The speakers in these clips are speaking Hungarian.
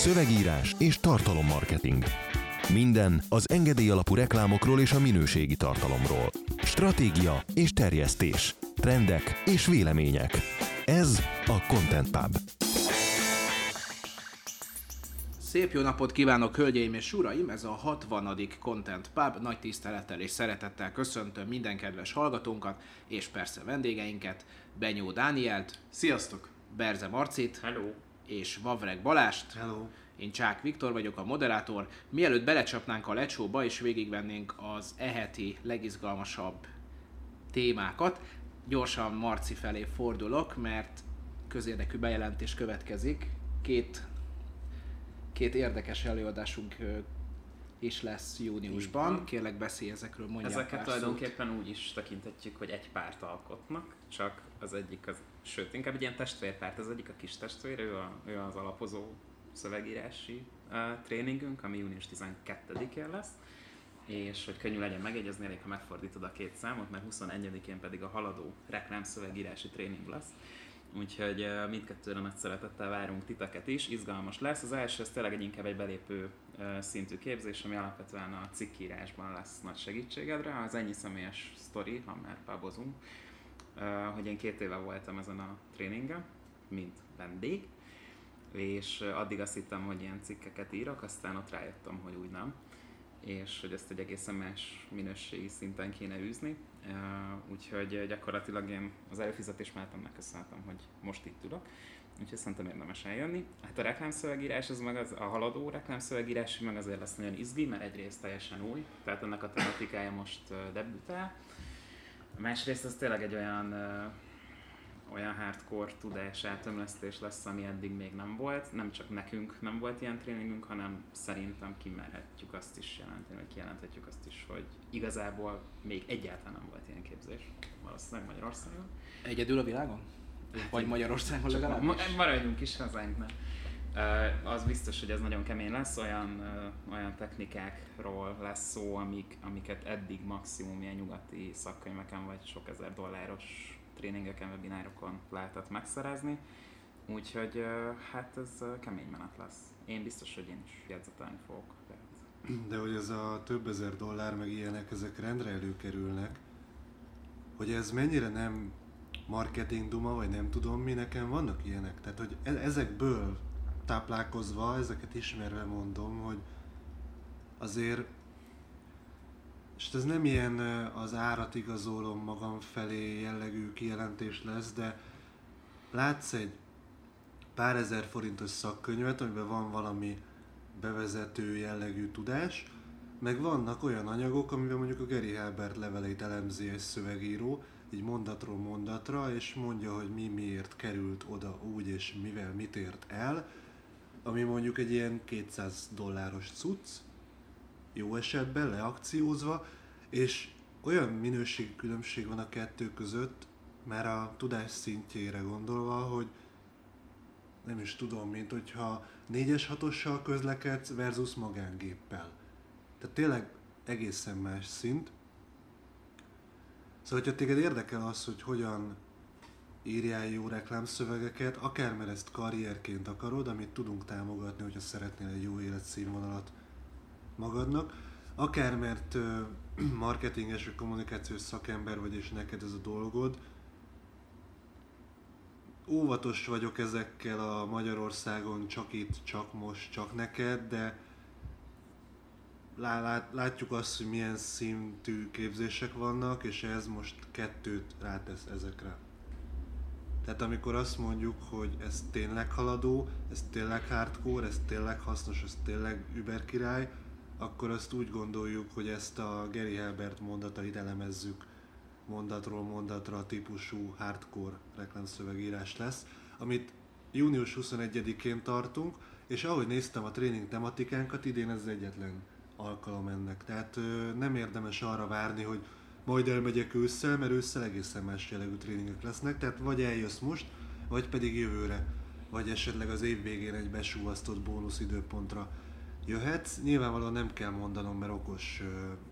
szövegírás és tartalommarketing. Minden az engedély alapú reklámokról és a minőségi tartalomról. Stratégia és terjesztés. Trendek és vélemények. Ez a Content Pub. Szép jó napot kívánok, hölgyeim és uraim! Ez a 60. Content Pub. Nagy tisztelettel és szeretettel köszöntöm minden kedves hallgatónkat, és persze vendégeinket, Benyó Dánielt, Sziasztok! Berze Marcit, Hello! És Vavreg Balást. Hello! Én Csák Viktor vagyok, a moderátor. Mielőtt belecsapnánk a lecsóba és végigvennénk az eheti legizgalmasabb témákat, gyorsan Marci felé fordulok, mert közérdekű bejelentés következik. Két, két érdekes előadásunk is lesz júniusban. Kérlek beszélj ezekről, mondjál Ezeket pár szót. tulajdonképpen úgy is tekintetjük, hogy egy párt alkotnak, csak az egyik az, sőt, inkább egy ilyen testvérpárt, az egyik a kis testvér, ő, a, ő az alapozó szövegírási uh, tréningünk, ami június 12-én lesz, és hogy könnyű legyen megegyezni, elég, ha megfordítod a két számot, mert 21-én pedig a haladó reklámszövegírási tréning lesz. Úgyhogy mindkettőre nagy szeretettel várunk titeket is, izgalmas lesz. Az első, ez tényleg egy inkább egy belépő szintű képzés, ami alapvetően a cikkírásban lesz nagy segítségedre. Az ennyi személyes sztori, ha már pubozunk, uh, hogy én két éve voltam ezen a tréningen, mint vendég, és addig azt hittem, hogy ilyen cikkeket írok, aztán ott rájöttem, hogy úgy nem és hogy ezt egy egészen más minőségi szinten kéne űzni. Úgyhogy gyakorlatilag én az előfizetés mellett annak köszönhetem, hogy most itt tudok. Úgyhogy szerintem érdemes eljönni. Hát a reklámszövegírás, az meg az, a haladó reklámszövegírás meg azért lesz nagyon izgi, mert egyrészt teljesen új, tehát ennek a tematikája most debütál. Másrészt ez tényleg egy olyan uh, olyan hardcore tudás átömlesztés lesz, ami eddig még nem volt. Nem csak nekünk nem volt ilyen tréningünk, hanem szerintem kimerhetjük azt is jelenteni, vagy kijelenthetjük azt is, hogy igazából még egyáltalán nem volt ilyen képzés valószínűleg Magyarországon. Egyedül a világon? Vagy Magyarországon legalább? ma- maradjunk is hazánknál. Az biztos, hogy ez nagyon kemény lesz, olyan, olyan technikákról lesz szó, amik, amiket eddig maximum ilyen nyugati szakkönyveken vagy sok ezer dolláros tréningeken, webinárokon lehetett megszerezni. Úgyhogy hát ez kemény menet lesz. Én biztos, hogy én is jegyzetelni fogok. De hogy ez a több ezer dollár, meg ilyenek, ezek rendre előkerülnek, hogy ez mennyire nem marketing duma, vagy nem tudom mi, nekem vannak ilyenek. Tehát, hogy e- ezekből táplálkozva, ezeket ismerve mondom, hogy azért és ez nem ilyen az árat igazolom magam felé jellegű kijelentés lesz, de látsz egy pár ezer forintos szakkönyvet, amiben van valami bevezető jellegű tudás, meg vannak olyan anyagok, amiben mondjuk a Gary Halbert leveleit elemzi egy szövegíró, így mondatról mondatra, és mondja, hogy mi miért került oda úgy, és mivel mit ért el, ami mondjuk egy ilyen 200 dolláros cucc, jó esetben leakciózva, és olyan minőségi különbség van a kettő között, már a tudás szintjére gondolva, hogy nem is tudom, mint hogyha 4-es 6 közlekedsz versus magángéppel. Tehát tényleg egészen más szint. Szóval, hogyha téged érdekel az, hogy hogyan írjál jó reklámszövegeket, akár mert ezt karrierként akarod, amit tudunk támogatni, hogyha szeretnél egy jó életszínvonalat magadnak, akár mert marketinges vagy kommunikációs szakember vagy, és neked ez a dolgod, óvatos vagyok ezekkel a Magyarországon csak itt, csak most, csak neked, de lá- lát, látjuk azt, hogy milyen szintű képzések vannak, és ez most kettőt rátesz ezekre. Tehát amikor azt mondjuk, hogy ez tényleg haladó, ez tényleg hardcore, ez tényleg hasznos, ez tényleg über király, akkor azt úgy gondoljuk, hogy ezt a Gary Halbert mondatait elemezzük mondatról mondatra típusú hardcore reklámszövegírás lesz, amit június 21-én tartunk, és ahogy néztem a tréning tematikánkat, idén ez egyetlen alkalom ennek. Tehát ö, nem érdemes arra várni, hogy majd elmegyek ősszel, mert ősszel egészen más jellegű tréningek lesznek, tehát vagy eljössz most, vagy pedig jövőre, vagy esetleg az év végén egy besúvasztott bónusz időpontra jöhetsz. Nyilvánvalóan nem kell mondanom, mert okos,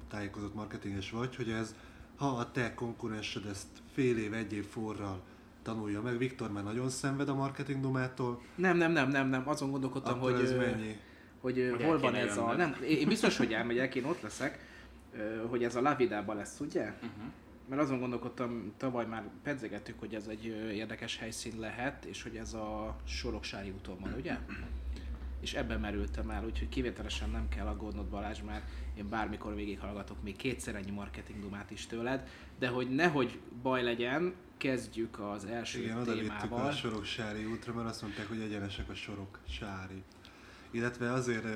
tájékozott marketinges vagy, hogy ez, ha a te konkurensed ezt fél év, egy év forral tanulja meg. Viktor már nagyon szenved a marketing dumától. Nem, nem, nem, nem, nem, azon gondolkodtam, Akkor hogy, ez mennyi? hogy, Hogy hol van ez a... Nem, én biztos, hogy elmegyek, én ott leszek, hogy ez a Lavidában lesz, ugye? Uh-huh. Mert azon gondolkodtam, tavaly már pedzegettük, hogy ez egy érdekes helyszín lehet, és hogy ez a Soroksári úton van, ugye? És ebben merültem el, úgyhogy kivételesen nem kell aggódnod Balázs, mert én bármikor végighallgatok még kétszer ennyi marketing dumát is tőled, de hogy nehogy baj legyen, kezdjük az első Igen, témával. a Soroksári útra, mert azt mondták, hogy egyenesek a sorok sári. Illetve azért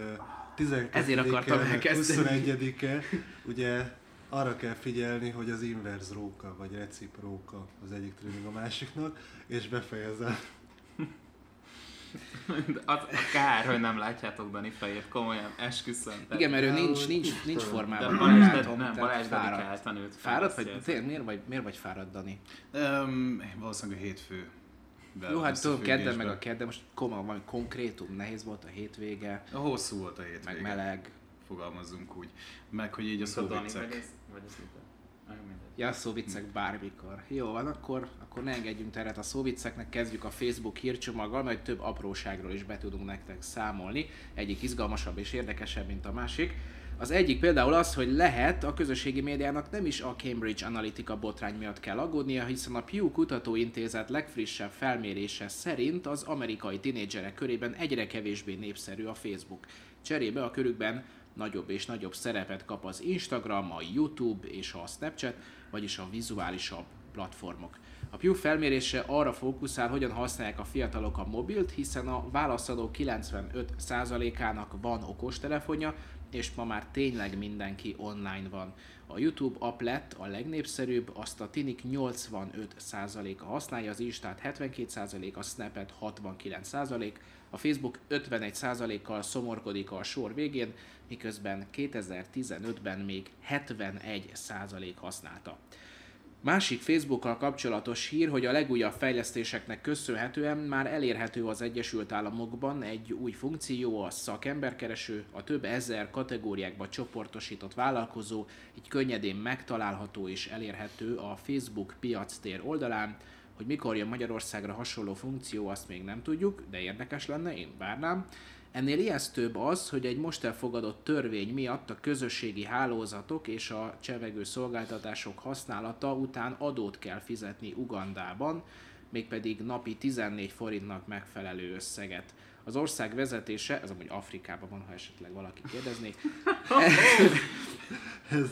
12 Ezért akartam elkezdeni. 21-e, ugye arra kell figyelni, hogy az inverse róka, vagy reciproka az egyik tréning a másiknak, és befejezem. De az, a kár, hogy nem látjátok Dani fejét, komolyan, esküszöm. Tehát- Igen, mert ő nincs, nincs, nincs de formában. Balázs, de, látom, nem, Balázs fáradt. dedikáltan őt Fáradt vagy? miért vagy, miért vagy fáradt, Dani? Um, valószínűleg a hétfő. Jó, hát tudom, kedden meg a kedden, most komolyan valami konkrétum, nehéz volt a hétvége, A hosszú volt a hétvége. meg meleg. Fogalmazzunk úgy. Meg, hogy így a szóviccek. Ja, szóviccek bármikor. Jó van, akkor, akkor ne engedjünk teret a szóvicceknek, kezdjük a Facebook hírcsomaggal, majd több apróságról is be tudunk nektek számolni. Egyik izgalmasabb és érdekesebb, mint a másik. Az egyik például az, hogy lehet a közösségi médiának nem is a Cambridge Analytica botrány miatt kell aggódnia, hiszen a Pew Kutatóintézet legfrissebb felmérése szerint az amerikai tinédzserek körében egyre kevésbé népszerű a Facebook. Cserébe a körükben nagyobb és nagyobb szerepet kap az Instagram, a YouTube és a Snapchat, vagyis a vizuálisabb platformok. A Pew felmérése arra fókuszál, hogyan használják a fiatalok a mobilt, hiszen a válaszadók 95%-ának van okostelefonja, és ma már tényleg mindenki online van. A YouTube app lett a legnépszerűbb, azt a tinik 85%-a használja, az Instát 72%, a Snapet 69%, a Facebook 51%-kal szomorkodik a sor végén, miközben 2015-ben még 71% használta. Másik Facebookkal kapcsolatos hír, hogy a legújabb fejlesztéseknek köszönhetően már elérhető az Egyesült Államokban egy új funkció, a szakemberkereső, a több ezer kategóriákba csoportosított vállalkozó, így könnyedén megtalálható és elérhető a Facebook piactér oldalán, hogy mikor jön Magyarországra hasonló funkció, azt még nem tudjuk, de érdekes lenne, én várnám. Ennél ijesztőbb az, hogy egy most elfogadott törvény miatt a közösségi hálózatok és a csevegő szolgáltatások használata után adót kell fizetni Ugandában, mégpedig napi 14 forintnak megfelelő összeget. Az ország vezetése, ez amúgy Afrikában van, ha esetleg valaki kérdezné, Ez,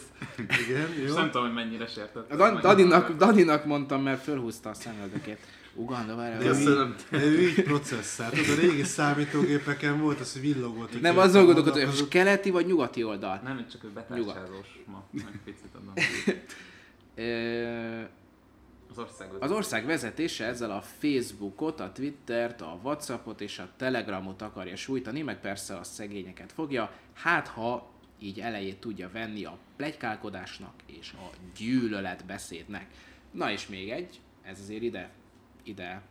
igen, És jó. nem tudom, hogy mennyire sértett. Dan- Daninak, Daninak mondtam, mert fölhúzta a szemöldökét. Uganda, várjál, De így, de ő így. Tudod, a régi számítógépeken volt az, hogy villogott. hogy Nem, értem, azon gondolkodom, hogy most keleti vagy nyugati oldal? Nem, csak ő betárcsázós ma, meg picit adom. Az ország Az ország vezetése ezzel a Facebookot, a Twittert, a Whatsappot és a Telegramot akarja sújtani, meg persze a szegényeket fogja, hát ha így elejét tudja venni a plegykálkodásnak és a gyűlöletbeszédnek. Na és még egy, ez azért ide, ide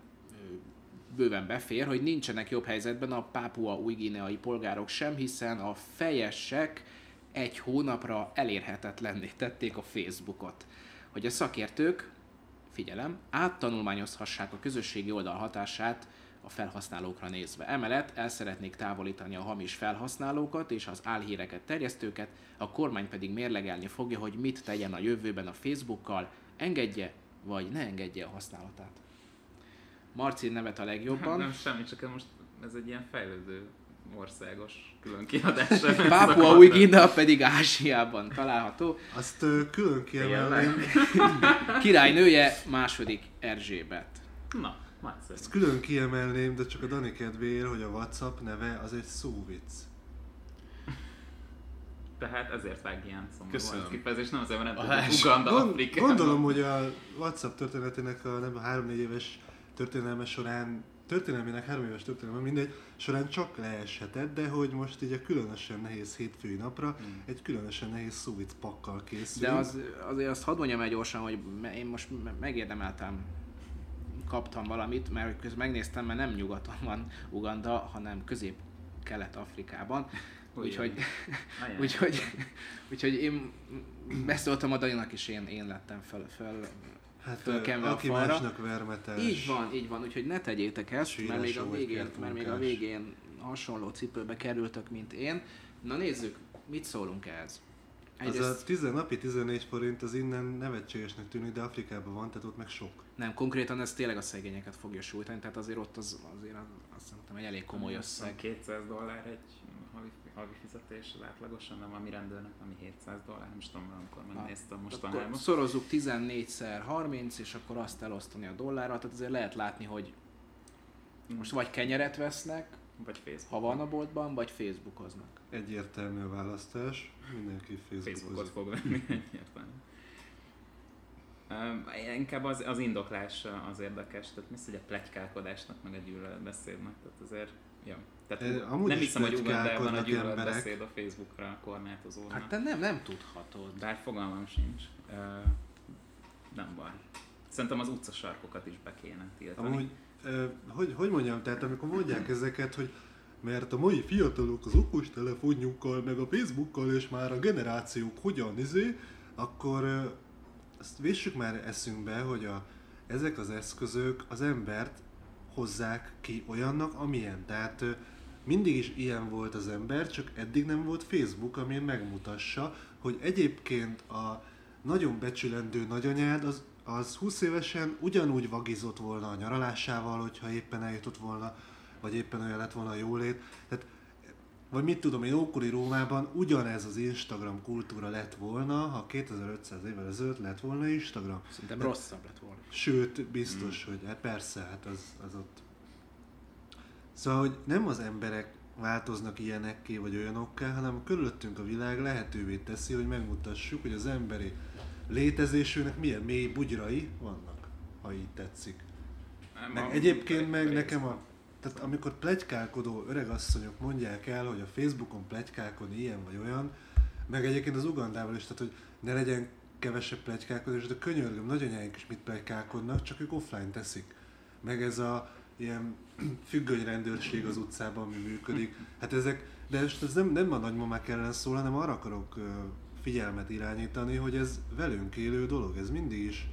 bőven befér, hogy nincsenek jobb helyzetben a pápua új guineai polgárok sem, hiszen a fejesek egy hónapra elérhetetlenné tették a Facebookot. Hogy a szakértők figyelem, áttanulmányozhassák a közösségi oldal hatását a felhasználókra nézve. Emellett el szeretnék távolítani a hamis felhasználókat és az álhíreket terjesztőket, a kormány pedig mérlegelni fogja, hogy mit tegyen a jövőben a Facebookkal, engedje vagy ne engedje a használatát. Marci nevet a legjobban. Nem semmi, csak most ez egy ilyen fejlődő országos külön kiadás. Pápua új Guinea pedig Ázsiában található. Azt külön kiemelném, Királynője második Erzsébet. Na, nagyszerű. ezt külön kiemelném, de csak a Dani kedvéért, hogy a WhatsApp neve az egy szóvic. Tehát ezért vág ilyen szomorú Köszönöm. az kifejezés, nem azért, mert nem Uganda, Gond, Afrika. gondolom, hogy a WhatsApp történetének a nem, 3-4 éves történelme során, történelmének 3 éves történelme mindegy, során csak leeshetett, de hogy most így a különösen nehéz hétfői napra Hmm. egy különösen nehéz szóvic pakkal készül. De az, azért azt hadd mondjam el gyorsan, hogy én most me- megérdemeltem, kaptam valamit, mert közben megnéztem, mert nem nyugaton van Uganda, hanem közép-kelet-Afrikában. Úgyhogy, úgyhogy, úgyhogy én beszóltam a Daninak is, én, én lettem fel, fel Hát fölkenve a aki falra. másnak vermetes. Így van, így van, úgyhogy ne tegyétek ezt, mert még, a végén, mert még a végén hasonló cipőbe kerültök, mint én. Na nézzük, mit szólunk ehhez? Az a Egyrészt, 10, napi 14 forint az innen nevetségesnek tűnik, de Afrikában van, tehát ott meg sok. nem, konkrétan ez tényleg a szegényeket fogja sújtani, tehát azért ott az, azért az, azt szerintem egy elég komoly összeg. 200 dollár egy havi, fizetés az átlagosan, nem ami rendőrnek, ami 700 dollár, nem is tudom, amikor megnéztem Akkor mostanában. szorozzuk 14-szer 30, és akkor azt elosztani a dollárral, tehát azért lehet látni, hogy most vagy kenyeret vesznek, Vagy Facebook. ha van a boltban, vagy Facebookoznak. Egyértelmű a választás, mindenki Facebookot Facebookozik. fog venni egyértelmű. Um, inkább az, az indoklás az érdekes, tehát mi hogy a plegykálkodásnak meg a gyűlöletbeszédnek, tehát azért, ja. Tehát Eh, amúgy nem is hiszem, hogy Ugandában a gyűlöletbeszéd a Facebookra korlátozódna. Hát te nem, nem tudhatod. Bár fogalmam sincs. Uh, nem baj. Szerintem az utcasarkokat is be kéne tiltani. Amúgy, ö, hogy, hogy mondjam, tehát amikor mondják ezeket, hogy mert a mai fiatalok az okos telefonjukkal, meg a Facebookkal, és már a generációk hogyan izé, akkor ö, azt már eszünkbe, hogy a, ezek az eszközök az embert hozzák ki olyannak, amilyen. Tehát mindig is ilyen volt az ember, csak eddig nem volt Facebook, ami megmutassa, hogy egyébként a nagyon becsülendő nagyanyád az, az 20 évesen ugyanúgy vagizott volna a nyaralásával, hogyha éppen eljutott volna, vagy éppen olyan lett volna a jólét. Tehát, vagy mit tudom én, ókori Rómában ugyanez az Instagram kultúra lett volna, ha 2500 évvel ezelőtt lett volna Instagram. Szerintem rosszabb lett volna. Sőt, biztos, hogy hát persze, hát az, az ott. Szóval, hogy nem az emberek változnak ilyenekké vagy olyanokká, hanem körülöttünk a világ lehetővé teszi, hogy megmutassuk, hogy az emberi létezésünknek milyen mély bugyrai vannak, ha így tetszik. Nem, Meg egyébként meg nekem a... Tehát amikor plegykálkodó öregasszonyok mondják el, hogy a Facebookon plegykálkodni ilyen vagy olyan, meg egyébként az Ugandával is, tehát hogy ne legyen kevesebb plegykálkodás, de könyörgöm, nagyanyáink is mit plegykálkodnak, csak ők offline teszik. Meg ez a ilyen függönyrendőrség az utcában, ami működik. Hát ezek, de ez nem, nem a nagymamák ellen szól, hanem arra akarok figyelmet irányítani, hogy ez velünk élő dolog, ez mindig is,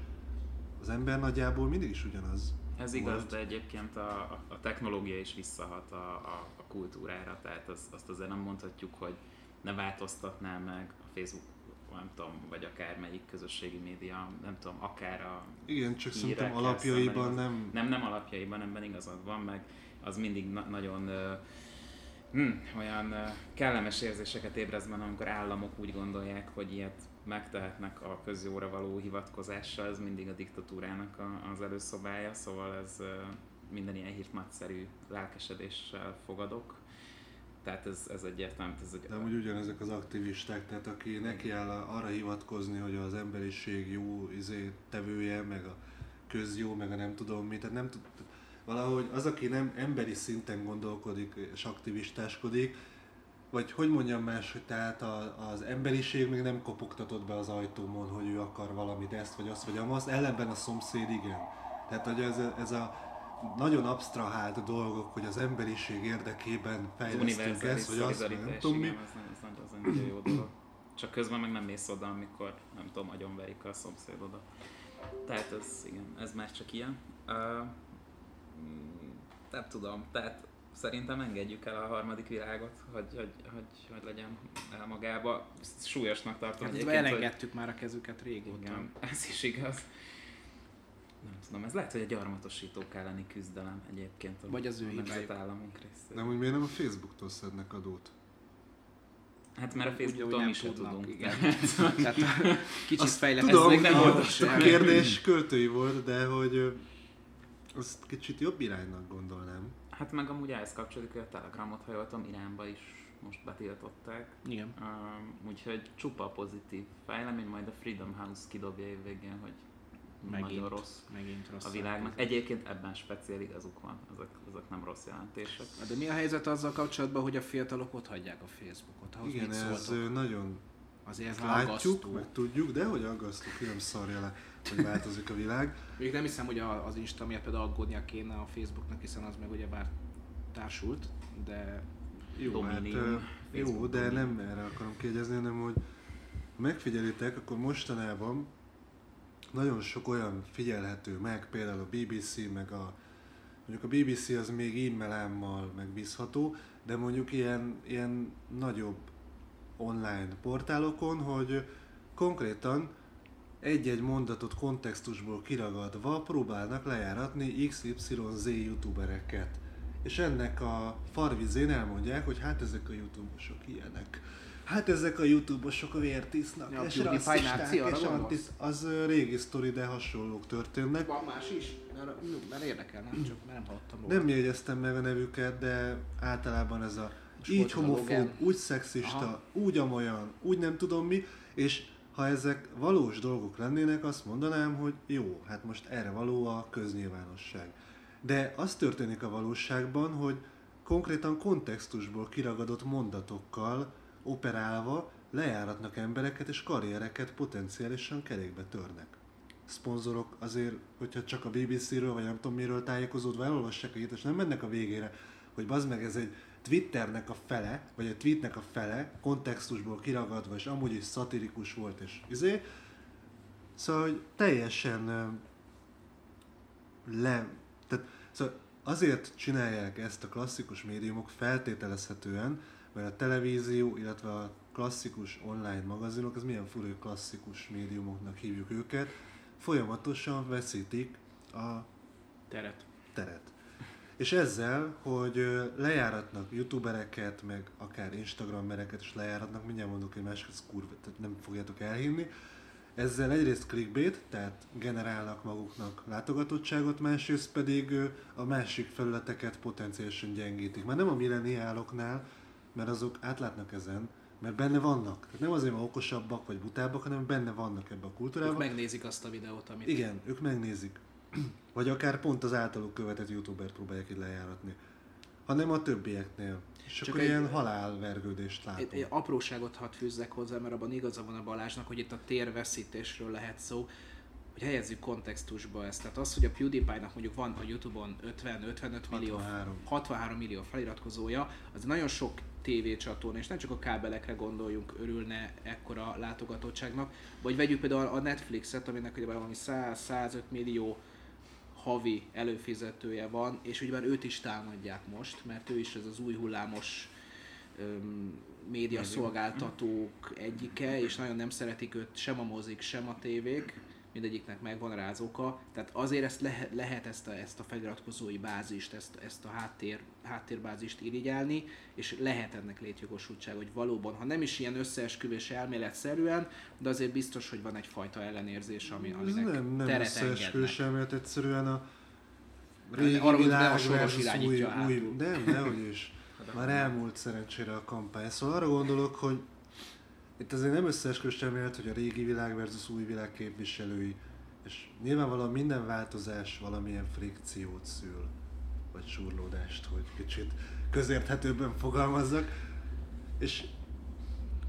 az ember nagyjából mindig is ugyanaz. Ez igaz, volt. de egyébként a, a, a technológia is visszahat a, a, a kultúrára, tehát az, azt azért nem mondhatjuk, hogy ne változtatná meg a Facebook, nem tudom, vagy akár melyik közösségi média, nem tudom, akár a Igen, csak szerintem hírekkel alapjaiban szemben nem... Nem, nem alapjaiban, ebben igazad van, meg az mindig na- nagyon ö, hm, olyan kellemes érzéseket ébreszt benne, amikor államok úgy gondolják, hogy ilyet megtehetnek a közjóra való hivatkozással, ez mindig a diktatúrának a, az előszobája, szóval ez minden ilyen hírt nagyszerű lelkesedéssel fogadok. Tehát ez, ez egyértelmű, ez egy De amúgy ugyanezek az aktivisták, tehát aki neki áll arra hivatkozni, hogy az emberiség jó izé, tevője, meg a közjó, meg a nem tudom mit, tehát nem tud, valahogy az, aki nem emberi szinten gondolkodik és aktivistáskodik, vagy hogy mondjam más, hogy tehát a, az emberiség még nem kopogtatott be az ajtómon, hogy ő akar valamit, ezt vagy azt vagy amazt, ellenben a szomszéd igen. Tehát, hogy ez, ez a nagyon absztrahált dolgok, hogy az emberiség érdekében fejlesztünk ezt, vagy azt, nem tudom mi. ez, ez, ez nagyon jó dolog. Csak közben meg nem mész oda, amikor, nem tudom, agyonverik a szomszédodat. Tehát ez, igen, ez már csak ilyen. Uh, nem tudom, tehát szerintem engedjük el a harmadik világot, hogy, hogy, hogy, hogy legyen el magába. Súlyosnak tartom Hát egyébként, hogy- elengedtük már a kezüket régóta. igen, ez is igaz. Nem tudom, ez lehet, hogy a gyarmatosítók elleni küzdelem egyébként a, Vagy az ő a hibájuk. nemzetállamunk részéről. Nem, hogy miért nem a Facebooktól szednek adót? Hát mert a hogy Facebooktól mi se tudnak, tudunk. igen. Tehát kicsit fejlett. Tudom, nem a, volt a kérdés költői volt, de hogy azt kicsit jobb iránynak gondolnám. Hát meg amúgy ehhez kapcsolódik, hogy a Telegramot, ha jól tudom, Iránba is most betiltották. Igen. Um, úgyhogy csupa pozitív fejlemény, majd a Freedom House kidobja év végén, hogy Megint, nagyon rossz megint rossz a világnak. Egyébként ebben speciál igazuk van, ezek, ezek nem rossz jelentések. De mi a helyzet azzal kapcsolatban, hogy a fiatalok ott hagyják a Facebookot? Ahhoz Igen, ez nagyon Azért ez látjuk, aggasztó. meg tudjuk, de hogy aggasztó, ki nem szarja le, hogy változik a világ. Még nem hiszem, hogy az Insta miatt például aggódnia kéne a Facebooknak, hiszen az meg ugyebár társult, de Jó, hát, Dominium, jó, de dominium. nem erre akarom kiegyezni, hanem hogy megfigyelitek, akkor mostanában nagyon sok olyan figyelhető meg, például a BBC, meg a mondjuk a BBC az még e-mailámmal megbízható, de mondjuk ilyen, ilyen nagyobb online portálokon, hogy konkrétan egy-egy mondatot kontextusból kiragadva próbálnak lejáratni XYZ youtubereket. És ennek a farvizén elmondják, hogy hát ezek a youtubosok ilyenek. Hát ezek a youtubosok vért isznak, Ja, a és rasszisták, és antisz... Az régi sztori, de hasonlók történnek. Van más is? Mert, mert érdekel, nem csak mert nem hallottam róla. Nem jegyeztem meg a nevüket, de általában ez a így homofób, úgy szexista, Aha. úgy amolyan, úgy nem tudom mi, és ha ezek valós dolgok lennének, azt mondanám, hogy jó, hát most erre való a köznyilvánosság. De az történik a valóságban, hogy konkrétan kontextusból kiragadott mondatokkal operálva lejáratnak embereket és karriereket potenciálisan kerékbe törnek. Szponzorok azért, hogyha csak a BBC-ről vagy nem tudom miről tájékozódva elolvassák a és nem mennek a végére, hogy bazd meg ez egy Twitternek a fele, vagy egy tweetnek a fele, kontextusból kiragadva, és amúgy is szatirikus volt, és izé. Szóval, hogy teljesen ö, le... Tehát, szóval azért csinálják ezt a klasszikus médiumok feltételezhetően, mert a televízió, illetve a klasszikus online magazinok, ez milyen hogy klasszikus médiumoknak hívjuk őket, folyamatosan veszítik a Teret. teret. És ezzel, hogy lejáratnak youtubereket, meg akár instagrammereket is lejáratnak, mindjárt mondok egy másikat, ez kurva, tehát nem fogjátok elhinni, ezzel egyrészt clickbait, tehát generálnak maguknak látogatottságot, másrészt pedig a másik felületeket potenciálisan gyengítik. Már nem a milleniáloknál, mert azok átlátnak ezen, mert benne vannak. Tehát nem azért, mert okosabbak vagy butábbak, hanem benne vannak ebbe a Ők kultúrában. megnézik azt a videót, amit... Igen, ők megnézik. Vagy akár pont az általuk követett youtubert próbálják így lejáratni. Hanem a többieknél. És Csak akkor egy- ilyen halálvergődést Egy, látunk. egy apróságot hadd fűzzek hozzá, mert abban igaza van a Balázsnak, hogy itt a térveszítésről lehet szó, hogy helyezzük kontextusba ezt. Tehát az, hogy a PewDiePie-nak mondjuk van a Youtube-on 50-55 millió, 63. 63 millió feliratkozója, az nagyon sok tévécsatorna, és nem csak a kábelekre gondoljunk, örülne ekkora látogatottságnak. Vagy vegyük például a Netflixet, aminek ugye valami 100-105 millió havi előfizetője van, és ugye már őt is támadják most, mert ő is ez az új hullámos öm, média szolgáltatók egyike, és nagyon nem szeretik őt sem a mozik, sem a tévék, mindegyiknek megvan rá az oka. Tehát azért ezt lehet, lehet ezt a, ezt a feliratkozói bázist, ezt, ezt a háttér, háttérbázist irigyelni, és lehet ennek létjogosultság, hogy valóban, ha nem is ilyen összeesküvés elméletszerűen, de azért biztos, hogy van egyfajta ellenérzés, ami, Ez aminek nem, nem teret összeesküvés elmélet, egyszerűen a arra régi gondolok, világ a Soros új, új, hátul. nem, nehogy is. Már elmúlt szerencsére a kampány. Szóval arra gondolok, hogy itt azért nem összeesküvés elmélet, hogy a régi világ versus új világ képviselői, és nyilvánvalóan minden változás valamilyen frikciót szül, vagy surlódást, hogy kicsit közérthetőbben fogalmazzak. És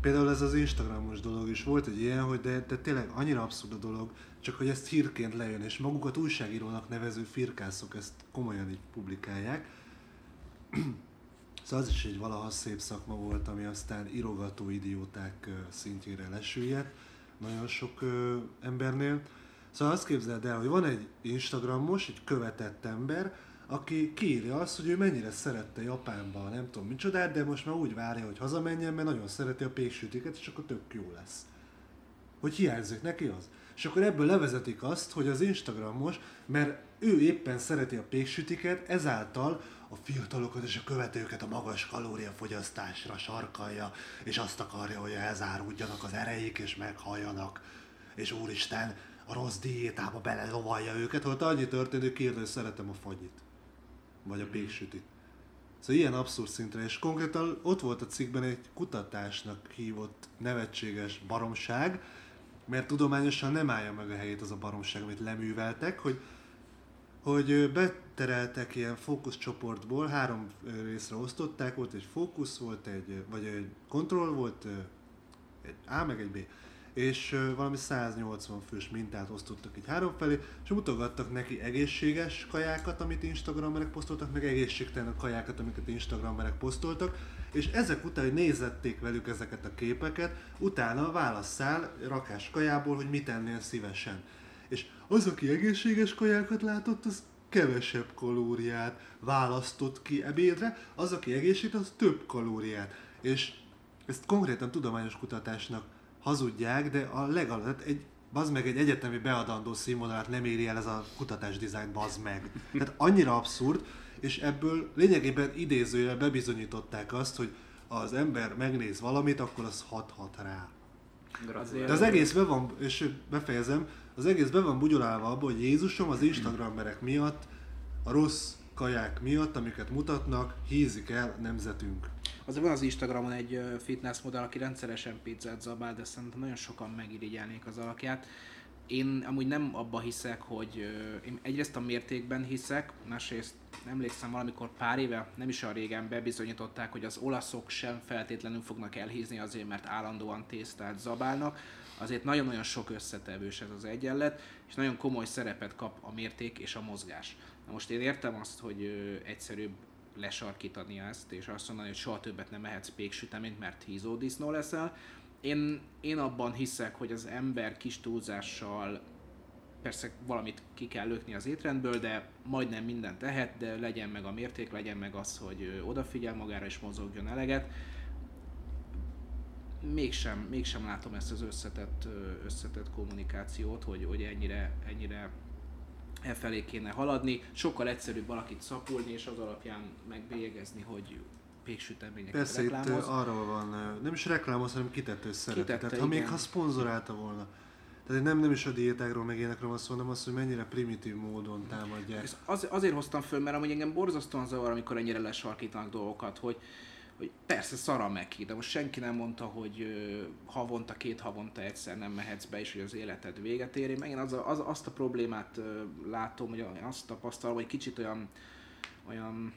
Például ez az Instagramos dolog is volt egy ilyen, hogy de, de tényleg annyira abszurd a dolog, csak hogy ezt hírként lejön, és magukat újságírónak nevező firkászok ezt komolyan így publikálják. Szóval az is egy valaha szép szakma volt, ami aztán irogató idióták szintjére lesüllyedt nagyon sok ö, embernél. Szóval azt képzeld el, hogy van egy Instagramos, egy követett ember, aki kiírja azt, hogy ő mennyire szerette Japánba, nem tudom micsodát, de most már úgy várja, hogy hazamenjen, mert nagyon szereti a péksütiket, és akkor tök jó lesz. Hogy hiányzik neki az. És akkor ebből levezetik azt, hogy az Instagramos, mert ő éppen szereti a péksütiket, ezáltal a fiatalokat és a követőket a magas kalóriafogyasztásra sarkalja, és azt akarja, hogy elzáruljanak az ereik, és meghalljanak. És úristen, a rossz diétába belelovalja őket, hogy annyi történik, hogy szeretem a fagyit. Vagy a péksütit. Szóval ilyen abszurd szintre, és konkrétan ott volt a cikkben egy kutatásnak hívott nevetséges baromság, mert tudományosan nem állja meg a helyét az a baromság, amit leműveltek, hogy, hogy betereltek ilyen fókuszcsoportból, három részre osztották, volt egy fókusz, volt egy, vagy egy kontroll, volt egy A meg egy B, és valami 180 fős mintát osztottak így három felé, és mutogattak neki egészséges kajákat, amit Instagramerek posztoltak, meg egészségtelen kajákat, amiket Instagramerek posztoltak, és ezek után, hogy nézették velük ezeket a képeket, utána válasszál rakás kajából, hogy mit ennél szívesen. És az, aki egészséges kajákat látott, az kevesebb kalóriát választott ki ebédre, az, aki egészséges, az több kalóriát. És ezt konkrétan tudományos kutatásnak hazudják, de a legalább egy Bazd meg egy egyetemi beadandó színvonalat nem éri el ez a kutatás dizájn, bazd meg. Tehát annyira abszurd, és ebből lényegében idézőjel bebizonyították azt, hogy az ember megnéz valamit, akkor az hathat rá. De az egész be van, és befejezem, az egész be van bugyolálva abban, hogy Jézusom az Instagrammerek miatt, a rossz kaják miatt, amiket mutatnak, hízik el nemzetünk. Azért van az Instagramon egy fitness modell, aki rendszeresen pizzát zabál, de szerintem nagyon sokan megirigyelnék az alakját. Én amúgy nem abba hiszek, hogy én egyrészt a mértékben hiszek, másrészt emlékszem valamikor pár éve, nem is a régen bebizonyították, hogy az olaszok sem feltétlenül fognak elhízni azért, mert állandóan tésztát zabálnak. Azért nagyon-nagyon sok összetevős ez az egyenlet, és nagyon komoly szerepet kap a mérték és a mozgás. Na most én értem azt, hogy egyszerűbb lesarkítani ezt, és azt mondani, hogy soha többet nem ehetsz péksüteményt, mert hízó disznó leszel. Én, én abban hiszek, hogy az ember kis túlzással persze valamit ki kell lökni az étrendből, de majdnem mindent tehet, de legyen meg a mérték, legyen meg az, hogy odafigyel magára és mozogjon eleget. Mégsem, mégsem látom ezt az összetett, összetett kommunikációt, hogy, hogy ennyire, ennyire e felé kéne haladni. Sokkal egyszerűbb valakit szapulni, és az alapján megbélyegezni, hogy péksüteményeket Persze itt reklámoz. ö, arról van, nem is reklámoz, hanem kitető szerep. Kitette, Tehát ha még igen. ha szponzorálta volna. Tehát nem, nem is a diétákról, meg ilyenekről van szó, hanem az, hogy mennyire primitív módon támadják. És az, azért hoztam föl, mert amúgy engem borzasztóan zavar, amikor ennyire lesarkítanak dolgokat, hogy, hogy persze szara meg de most senki nem mondta, hogy havonta, két havonta egyszer nem mehetsz be, és hogy az életed véget ér. Én megint az, a- az, azt a problémát látom, hogy azt tapasztalom, hogy kicsit olyan, olyan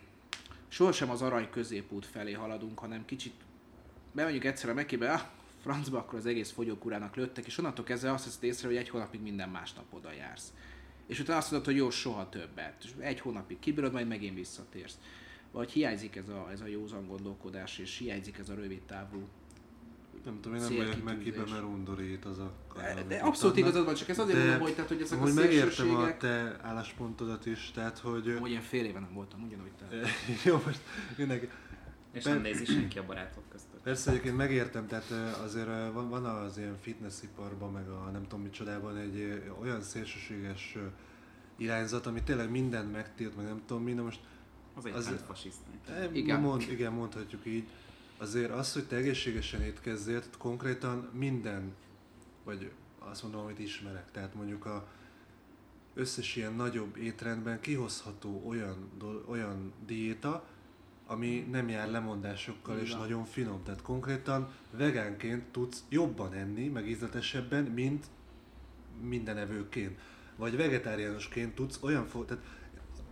sohasem az arany középút felé haladunk, hanem kicsit bemegyünk egyszer a mekébe, ah, francba, akkor az egész fogyókúrának lőttek, és onnantól kezdve azt veszed észre, hogy egy hónapig minden másnap oda jársz. És utána azt mondod, hogy jó, soha többet. És egy hónapig kibírod, majd megint visszatérsz. Vagy hiányzik ez a, ez a józan gondolkodás, és hiányzik ez a rövid távú. Nem tudom, én nem vagyok meg kibe, mert undorít az a De amit abszolút igazad van, csak ez azért De mondom, hogy, tehát, hogy ezek a Amúgy megértem a te álláspontodat is, tehát hogy... Hogy én fél éve nem voltam, ugyanúgy te. Jó, most mindenki... És Per- nem nézi senki a barátok között. Persze egyébként megértem, tehát azért van, van az ilyen fitnessiparban, meg a nem tudom micsodában egy olyan szélsőséges irányzat, ami tényleg mindent megtilt, meg nem tudom mi, de most Az egy Az- eh, Igen. Mond, igen, mondhatjuk így. Azért az, hogy te egészségesen étkezzél, tehát konkrétan minden, vagy azt mondom, amit ismerek, tehát mondjuk a összes ilyen nagyobb étrendben kihozható olyan, olyan diéta, ami nem jár lemondásokkal és Igen. nagyon finom. Tehát konkrétan vegánként tudsz jobban enni, meg ízletesebben, mint minden evőként. Vagy vegetáriánusként tudsz olyan fo- tehát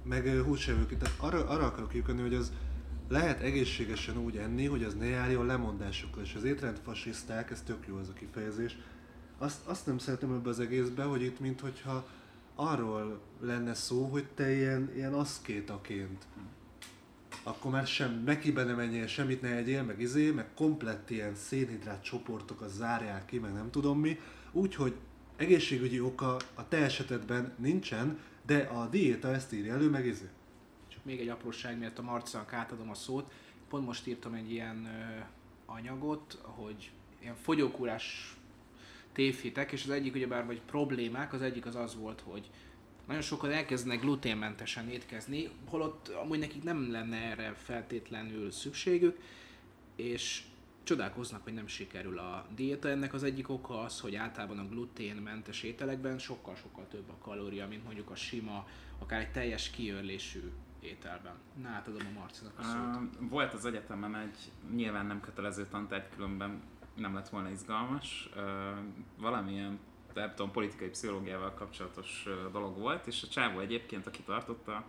meg ö, húsevőként. Tehát arra, arra akarok kiukadni, hogy az lehet egészségesen úgy enni, hogy az ne járjon lemondásokkal. És az étrendfasiszták, ez tök jó ez a kifejezés, azt, azt nem szeretem ebbe az egészbe, hogy itt minthogyha arról lenne szó, hogy te ilyen, ilyen aszkétaként akkor már sem, neki be ne menjél, semmit ne egyél, meg izé, meg komplett ilyen szénhidrát csoportokat zárják ki, meg nem tudom mi, úgyhogy egészségügyi oka a te esetedben nincsen, de a diéta ezt írja elő, meg izé. Csak még egy apróság, miatt a Marcinak átadom a szót. Pont most írtam egy ilyen ö, anyagot, hogy ilyen fogyókúrás tévhitek, és az egyik ugyebár vagy problémák, az egyik az az volt, hogy nagyon sokan elkezdenek gluténmentesen étkezni, holott amúgy nekik nem lenne erre feltétlenül szükségük, és csodálkoznak, hogy nem sikerül a diéta. Ennek az egyik oka az, hogy általában a gluténmentes ételekben sokkal-sokkal több a kalória, mint mondjuk a sima, akár egy teljes kiörlésű ételben. Na, átadom a Marcinak a szót. Volt az egyetemen egy nyilván nem kötelező tantárgy, különben nem lett volna izgalmas. Valamilyen nem tudom, politikai pszichológiával kapcsolatos dolog volt, és a csávó egyébként, aki tartotta,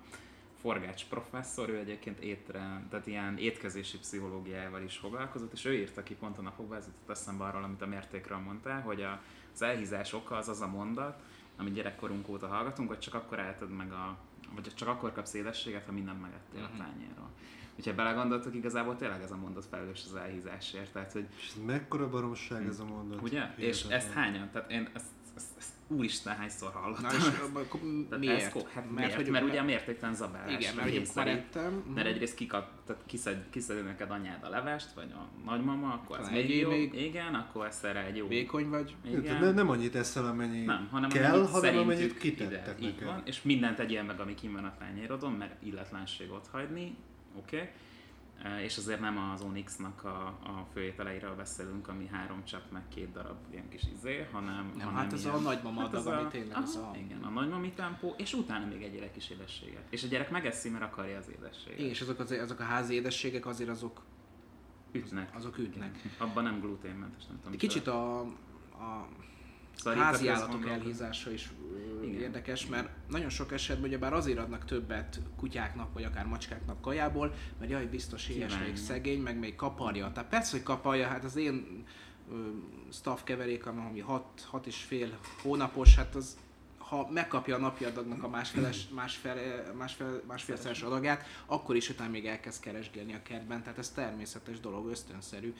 Forgács professzor, ő egyébként étre, tehát ilyen étkezési pszichológiával is foglalkozott, és ő írta ki pont a napokban, ez jutott eszembe arról, amit a mértékről mondtál, hogy a, az elhízás oka az az a mondat, amit gyerekkorunk óta hallgatunk, hogy csak akkor álltad meg a, vagy csak akkor kapsz édességet, ha mindent megettél Mhm. a tányérról. Úgyhogy belegondoltok, igazából tényleg ez a mondat felelős az elhízásért. Tehát, hogy És ez mekkora baromság ez a mondat. Ugye? És Hihetetlen. ezt hányan? Tehát én ezt, ezt, ezt úristen, hányszor hallottam. Na és akkor Tehát miért? Ez, hát miért? Mert, mert ugye a mértéktelen zabálás. Igen, mert én karettem. Mert egyrészt kikap, tehát kiszed, kiszedi neked anyád a levest, vagy a nagymama, akkor Talán még jó. még- Igen, akkor ezt erre egy jó. Vékony vagy? Igen. Nem, nem annyit eszel, amennyi Nem, hanem kell, amennyit hanem amennyit ide. kitettek Így neked. van, és mindent egyél meg, ami kim van a tányérodon, mert illetlenség ott hagyni, oké. Okay. És azért nem az Onyx-nak a, a főételeiről beszélünk, ami három csepp meg két darab ilyen kis izé, hanem... Nem, hanem hát ez ilyen- a nagymama hát adag, ami tényleg aha, az a- Igen, a nagymami tempó, és utána még egyél egy kis édességet. És a gyerek megeszi, mert akarja az édességet. És azok, az, azok a házi édességek azért azok, Ütnek. azok ütnek. Abban nem gluténmentes, nem tudom. Kicsit a, a A házi állatok elhízása is Igen. érdekes, mert nagyon sok esetben ugye bár azért adnak többet kutyáknak, vagy akár macskáknak kajából, mert jaj, biztos éhes, még szegény, meg még kaparja. Tehát persze, hogy kaparja, hát az én ö, staff keverék, ami 6, hat és fél hónapos, hát az ha megkapja a napi adagnak a másfeles, másfél, másfél, másfélszeres adagát, akkor is utána még elkezd keresgélni a kertben, tehát ez természetes dolog, ösztönszerű.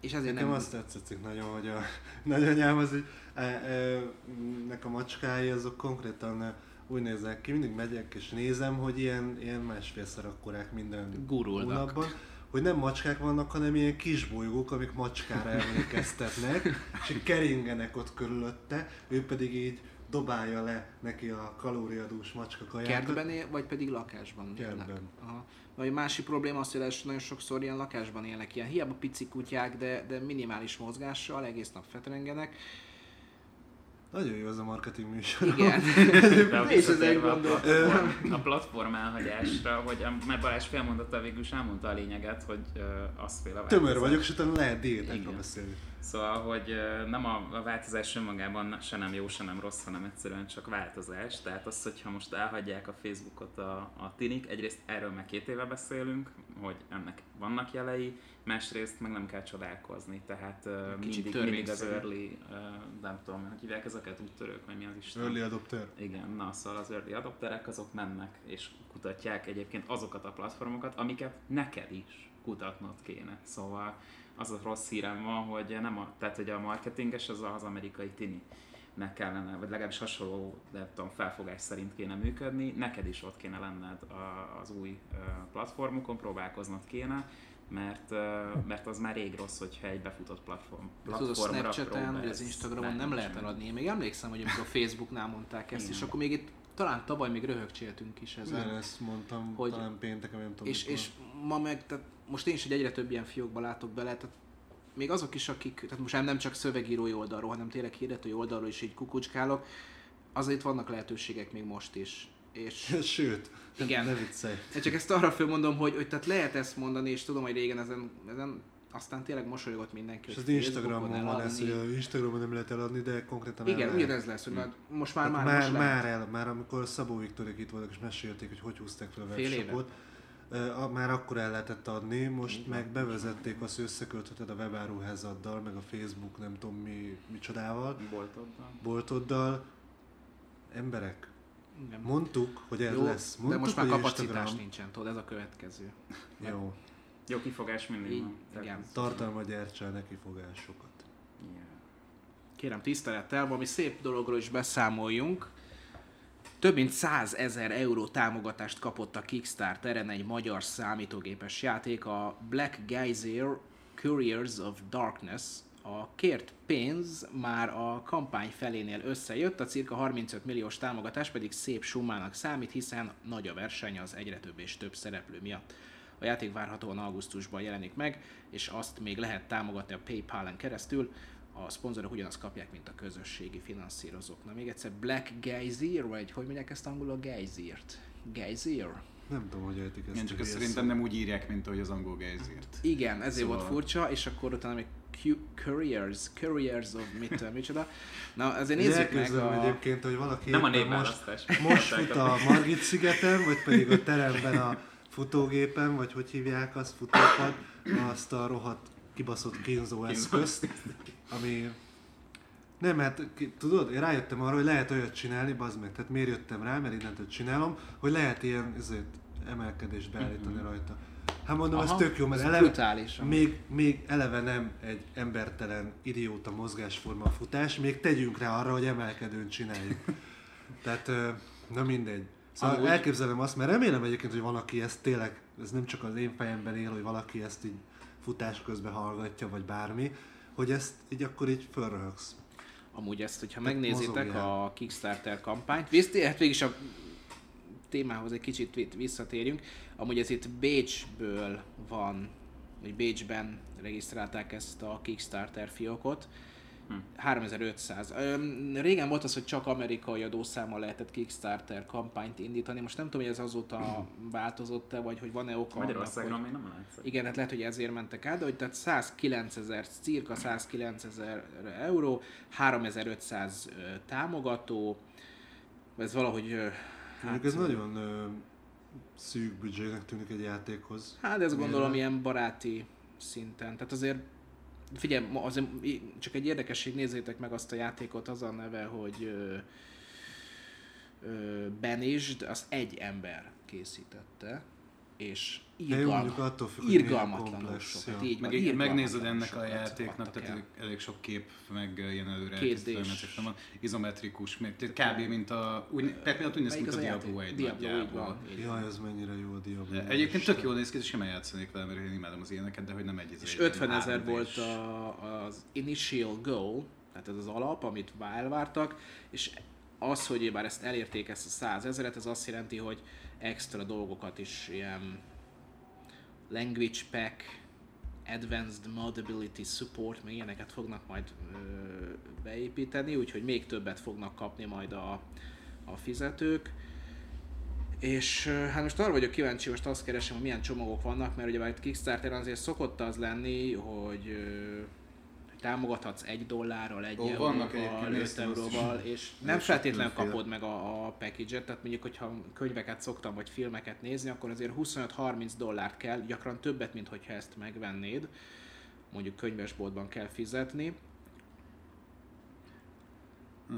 És ezért Nekem nem... azt tetszik nagyon, hogy a nagyanyám az, hogy e, e, nek a macskái azok konkrétan e, úgy néznek ki, mindig megyek és nézem, hogy ilyen, ilyen másfélszer akkorák minden Gurulnak. hónapban. Hogy nem macskák vannak, hanem ilyen kis bolygók, amik macskára emlékeztetnek, és így keringenek ott körülötte, ő pedig így dobálja le neki a kalóriadús macska kajákat. Kertben él, vagy pedig lakásban élnek? Kertben. Aha. Vagy egy másik probléma az, hogy ez nagyon sokszor ilyen lakásban élnek, ilyen hiába pici kutyák, de, de minimális mozgással, egész nap fetrengenek. Nagyon jó az a marketing műsor. Igen. És a gondoltam. platform, a platform elhagyásra, hogy a- mert Balázs felmondotta végül is elmondta a lényeget, hogy ö, azt fél a Tömör vagyok, és utána lehet diétákról beszélni. Szóval, hogy nem a, a változás önmagában se nem jó, se nem rossz, hanem egyszerűen csak változás. Tehát az, hogyha most elhagyják a Facebookot a, a tinik, egyrészt erről meg két éve beszélünk, hogy ennek vannak jelei, másrészt meg nem kell csodálkozni. Tehát Kicsit mindig, mindig az early, nem tudom, hogy hívják ezeket, úttörők, vagy mi az Isten. Early adopter. Igen, na szóval az early adopterek azok mennek és kutatják egyébként azokat a platformokat, amiket neked is kutatnod kéne. Szóval az a rossz hírem van, hogy nem a, tehát hogy a marketinges az az amerikai tini nek kellene, vagy legalábbis hasonló, nem tudom, felfogás szerint kéne működni, neked is ott kéne lenned az új platformokon, próbálkoznod kéne, mert, mert az már rég rossz, hogyha egy befutott platform, De tudod, a platformra Snapchaten, vagy az Instagramon nem lehet eladni. Én még emlékszem, hogy amikor a Facebooknál mondták ezt, Igen. és akkor még itt talán tavaly még röhögcséltünk is ezen. Igen, ezt mondtam, Hogy- talán pénteken, nem tudom. És, mikor. és ma meg, tehát most én is egy egyre több ilyen fiókba látok bele, tehát még azok is, akik, tehát most nem csak szövegírói oldalról, hanem tényleg hirdetői oldalról is így kukucskálok, azért vannak lehetőségek még most is. És Sőt, Igen. ne viccelj. csak ezt arra fölmondom, hogy, hogy tehát lehet ezt mondani, és tudom, hogy régen ezen, ezen aztán tényleg mosolygott mindenki. És az Instagramon Facebookon van ez, hogy eladni. Instagramon nem lehet eladni, de konkrétan el Igen, lehet. ugyanez lesz, hogy már, most már, Hát már, már, már, el, már amikor Szabó Viktorik itt voltak és mesélték, hogy hogy húzták fel a webshopot, már akkor el lehetett adni, most meg bevezették azt, hogy összeköltheted a webáruházaddal, meg a Facebook nem tudom mi, micsodával, Boltoddal. boltoddal. Emberek, Igen. mondtuk, hogy ez Jó, lesz. de Mondtuk, most már kapacitás Instagram. nincsen, tudod, ez a következő. Jó, Jó kifogás mindig Így, van. Tehát igen. tartalma gyertse a nekifogásokat. Yeah. Kérem tisztelettel, valami szép dologról is beszámoljunk. Több mint 100 ezer euró támogatást kapott a Kickstarteren egy magyar számítógépes játék, a Black Geyser Couriers of Darkness. A kért pénz már a kampány felénél összejött, a cirka 35 milliós támogatás pedig szép summának számít, hiszen nagy a verseny az egyre több és több szereplő miatt. A játék várhatóan augusztusban jelenik meg, és azt még lehet támogatni a PayPal-en keresztül. A szponzorok ugyanazt kapják, mint a közösségi finanszírozók. Na még egyszer Black Geyser, vagy hogy mondják ezt angolul a Geysert? Geyser? Nem tudom, hogy ejtik ezt. Igen, a csak ezt szerintem nem úgy írják, mint ahogy az angol gejzírt. Igen, ezért Szóval- volt furcsa, és akkor utána még Q- Couriers, Couriers of mit, micsoda. Na, azért nézzük meg a... egyébként, hogy valaki Nem a most, most fut a Margit szigeten, vagy pedig a teremben a futógépen, vagy hogy hívják azt, futópad, azt a rohadt kibaszott kínzó eszközt, ami... Nem, hát tudod, én rájöttem arra, hogy lehet olyat csinálni, bazd meg, tehát miért jöttem rá, mert innentől csinálom, hogy lehet ilyen ezért, emelkedést beállítani Mhm. rajta. Hát mondom, ez Aha, tök jó, mert ez eleve, brutális, amúgy. még, még eleve nem egy embertelen, idióta mozgásforma a futás, még tegyünk rá arra, hogy emelkedőn csináljuk. Tehát, na mindegy. Szóval Amúgy- elképzelem azt, mert remélem egyébként, hogy valaki ezt tényleg, ez nem csak az én fejemben él, hogy valaki ezt így futás közben hallgatja, vagy bármi, hogy ezt így akkor így fölröhögsz. Amúgy ezt, hogyha Tehát megnézitek mozogjál. a Kickstarter kampányt, visz, hát végig is a témához egy kicsit vi- visszatérjünk. Amúgy ez itt Bécsből van, vagy Bécsben regisztrálták ezt a Kickstarter fiókot. 3500. Öm, régen volt az, hogy csak amerikai adószámmal lehetett Kickstarter kampányt indítani. Most nem tudom, hogy ez azóta változott-e, vagy hogy van-e oka annak, Magyarországon hogy... még nem látszik. Igen, hát lehet, hogy ezért mentek át, de hogy tehát 109 ezer, cirka 109 ezer euró, 3500 ö, támogató, ez valahogy... Hát, ez nagyon ö, szűk büdzsének tűnik egy játékhoz. Hát ezt gondolom ilyen baráti szinten. Tehát azért figyelj, azért csak egy érdekesség, nézzétek meg azt a játékot, az a neve, hogy Banished, azt egy ember készítette, és irgalma, attól függ, hogy milyen irgalmatlanul komplex, sokat. ja. Így van, Meg igen, megnézed ennek a játéknak, tehát el. elég, elég sok kép, meg ilyen előre felmetszetlen van, izometrikus, még, tehát kb. mint a, úgy, tehát úgy néz mint a Diablo játék? 1 Diablo, így nagyjából. van. van. Jaj, ez mennyire jó a Diablo. De Egyébként tök jól néz ki, és simán játszanék vele, mert én imádom az ilyeneket, de hogy nem egy És egy 50 ezer volt az initial goal, tehát ez az alap, amit elvártak, és az, hogy bár ezt elérték ezt a 100 ezeret, ez azt jelenti, hogy extra dolgokat is ilyen language pack, advanced modability support, meg ilyeneket fognak majd ö, beépíteni, úgyhogy még többet fognak kapni majd a, a fizetők. És hát most arra vagyok kíváncsi, most azt keresem, hogy milyen csomagok vannak, mert ugye itt Kickstarter azért szokott az lenni, hogy ö, támogathatsz egy dollárral, egy Ó, euróval, vannak egyébként, 5 néztem azt is. euróval, és nem feltétlenül kapod meg a, a package-et, tehát mondjuk, hogyha könyveket szoktam, vagy filmeket nézni, akkor azért 25-30 dollárt kell, gyakran többet, mint hogyha ezt megvennéd, mondjuk könyvesboltban kell fizetni,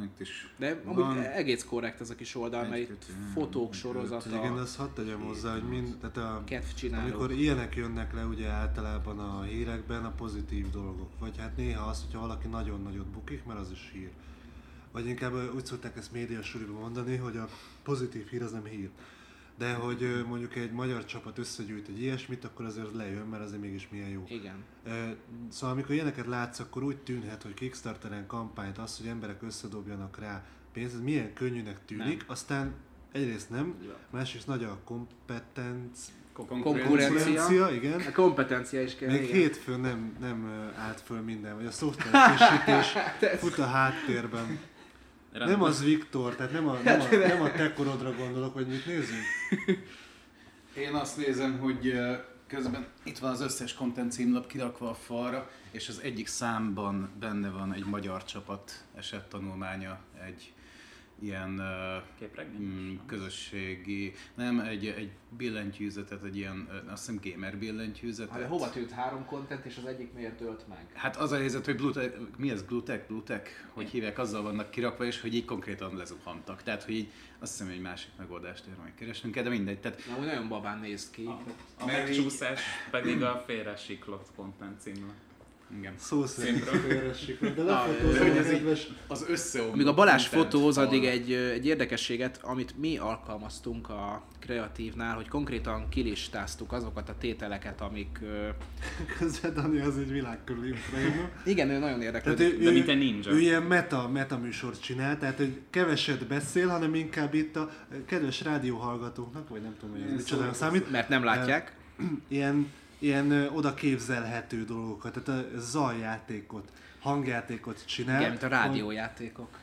Itt is de amúgy van. egész korrekt ez a kis oldal, mert itt fotók sorozata, Igen, azt hadd tegyem hozzá, hogy mind, tehát a, amikor ilyenek jönnek le ugye általában a hírekben, a pozitív dolgok. Vagy hát néha az, hogyha valaki nagyon nagyot bukik, mert az is hír. Vagy inkább úgy szokták ezt médiasúriban mondani, hogy a pozitív hír az nem hír. De hogy mondjuk egy magyar csapat összegyűjt egy ilyesmit, akkor azért lejön, mert azért mégis milyen jó. Igen. Szóval amikor ilyeneket látsz, akkor úgy tűnhet, hogy Kickstarteren kampányt, az, hogy emberek összedobjanak rá pénzt, ez milyen könnyűnek tűnik, Nem. aztán egyrészt nem, Ja. másrészt nagy a kompetenc, Konkurencia. konkurencia, igen. A kompetencia is kell. Még igen. hétfőn nem, nem állt föl minden, vagy a szoftverkészítés fut a háttérben. Nem az Viktor, tehát nem a, nem a, nem a te korodra gondolok, hogy mit nézünk. Én azt nézem, hogy közben itt van az összes content címlap kirakva a falra, és az egyik számban benne van egy magyar csapat esettanulmánya, egy ilyen mm, közösségi, nem, egy, egy billentyűzetet, egy ilyen, azt hiszem gamer billentyűzetet. Hát, de hova tűnt három content, és az egyik miért ölt meg? Hát az a helyzet, hogy Bluetech, mi ez Bluetech, Bluetech, hogy hívják, azzal vannak kirakva, és hogy így konkrétan lezuhantak. Tehát, hogy így azt hiszem, hogy egy másik megoldást erre meg keresnünk kell, de mindegy. Tehát Na, úgy nagyon babán néz ki. A megcsúszás pedig a félre siklott content címlap. Igen. Szó szerint de lefotózom hogy a ez így- kedves Az összeomlott Míg a Balázs fotóz, addig egy, egy érdekességet, amit mi alkalmaztunk a kreatívnál, hogy konkrétan kilistáztuk azokat a tételeket, amik... közben Dani az egy világkörüli. Igen, ő nagyon Tehát érdeklődik. ő, De ő, mint egy ninja. ő ilyen meta, meta műsort csinál, tehát hogy keveset beszél, hanem inkább itt a kedves rádióhallgatóknak, vagy nem tudom, hogy ez Igen, micsoda szóval- számít, Mert nem látják. ilyen, ilyen oda képzelhető dolgokat, tehát a zajjátékot, hangjátékot csinál. Igen, mint a rádiójátékok.